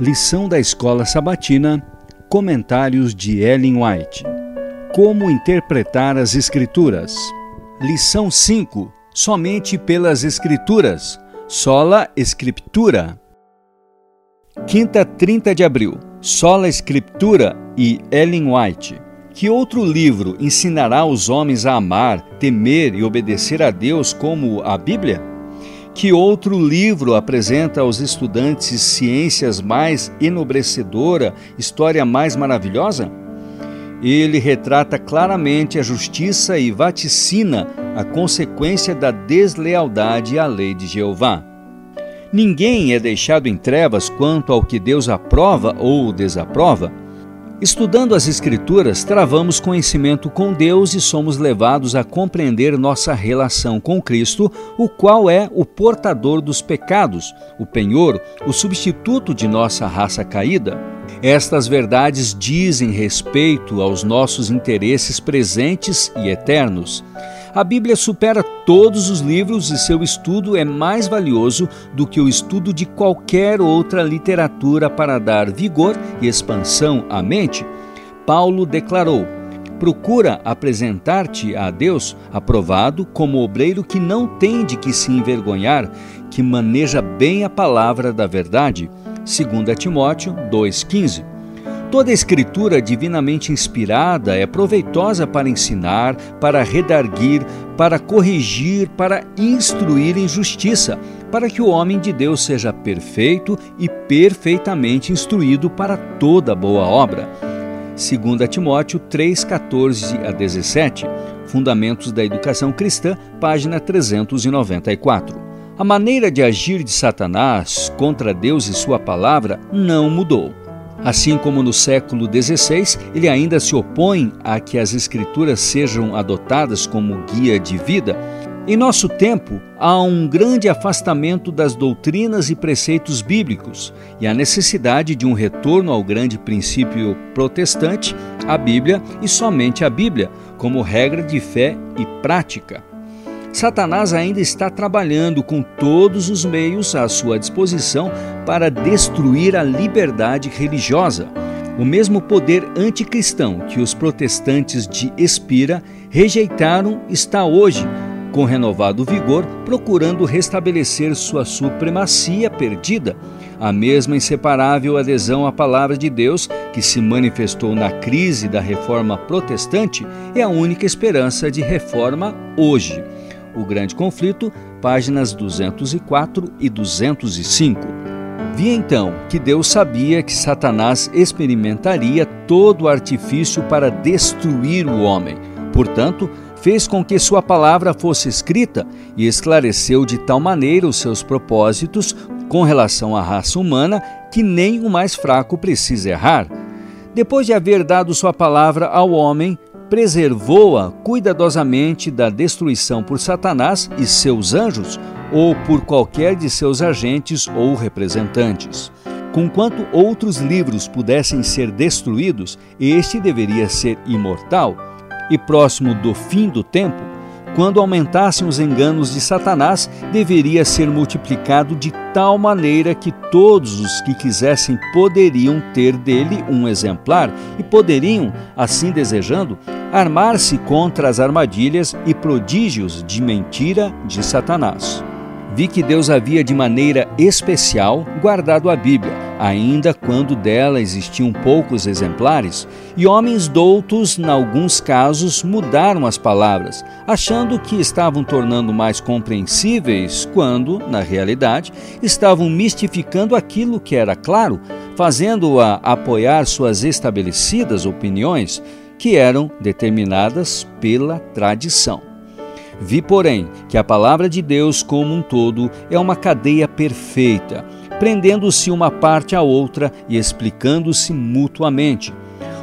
Lição da Escola Sabatina, Comentários de Ellen White. Como interpretar as Escrituras? Lição 5. Somente pelas Escrituras. Sola Escritura. Quinta, 30 de abril. Sola Escritura e Ellen White. Que outro livro ensinará os homens a amar, temer e obedecer a Deus como a Bíblia? Que outro livro apresenta aos estudantes ciências mais enobrecedora, história mais maravilhosa? Ele retrata claramente a justiça e vaticina a consequência da deslealdade à lei de Jeová. Ninguém é deixado em trevas quanto ao que Deus aprova ou desaprova. Estudando as Escrituras, travamos conhecimento com Deus e somos levados a compreender nossa relação com Cristo, o qual é o portador dos pecados, o penhor, o substituto de nossa raça caída. Estas verdades dizem respeito aos nossos interesses presentes e eternos. A Bíblia supera todos os livros e seu estudo é mais valioso do que o estudo de qualquer outra literatura para dar vigor e expansão à mente. Paulo declarou: Procura apresentar-te a Deus aprovado como obreiro que não tem de que se envergonhar, que maneja bem a palavra da verdade. 2 Timóteo 2,15 Toda escritura divinamente inspirada é proveitosa para ensinar, para redarguir, para corrigir, para instruir em justiça, para que o homem de Deus seja perfeito e perfeitamente instruído para toda boa obra. 2 Timóteo 3, 14 a 17, Fundamentos da Educação Cristã, página 394. A maneira de agir de Satanás contra Deus e Sua palavra não mudou. Assim como no século XVI, ele ainda se opõe a que as Escrituras sejam adotadas como guia de vida. Em nosso tempo, há um grande afastamento das doutrinas e preceitos bíblicos e a necessidade de um retorno ao grande princípio protestante, a Bíblia e somente a Bíblia, como regra de fé e prática. Satanás ainda está trabalhando com todos os meios à sua disposição para destruir a liberdade religiosa. O mesmo poder anticristão que os protestantes de Espira rejeitaram está hoje, com renovado vigor, procurando restabelecer sua supremacia perdida. A mesma inseparável adesão à palavra de Deus, que se manifestou na crise da reforma protestante, é a única esperança de reforma hoje. O Grande Conflito, páginas 204 e 205. Vi então que Deus sabia que Satanás experimentaria todo o artifício para destruir o homem. Portanto, fez com que sua palavra fosse escrita e esclareceu de tal maneira os seus propósitos com relação à raça humana que nem o mais fraco precisa errar. Depois de haver dado sua palavra ao homem, preservou-a cuidadosamente da destruição por Satanás e seus anjos ou por qualquer de seus agentes ou representantes. Conquanto outros livros pudessem ser destruídos, este deveria ser imortal. E próximo do fim do tempo, quando aumentassem os enganos de Satanás, deveria ser multiplicado de tal maneira que todos os que quisessem poderiam ter dele um exemplar e poderiam, assim desejando, armar-se contra as armadilhas e prodígios de mentira de Satanás. Vi que Deus havia de maneira especial guardado a Bíblia, ainda quando dela existiam poucos exemplares, e homens doutos, em alguns casos, mudaram as palavras, achando que estavam tornando mais compreensíveis, quando, na realidade, estavam mistificando aquilo que era claro, fazendo-a apoiar suas estabelecidas opiniões, que eram determinadas pela tradição. Vi, porém, que a palavra de Deus como um todo é uma cadeia perfeita, prendendo-se uma parte à outra e explicando-se mutuamente.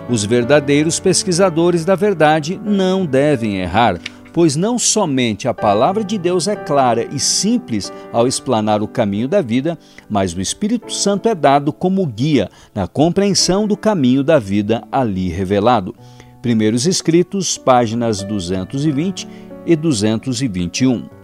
Os verdadeiros pesquisadores da verdade não devem errar, pois não somente a palavra de Deus é clara e simples ao explanar o caminho da vida, mas o Espírito Santo é dado como guia na compreensão do caminho da vida ali revelado. Primeiros Escritos, páginas 220 e 221.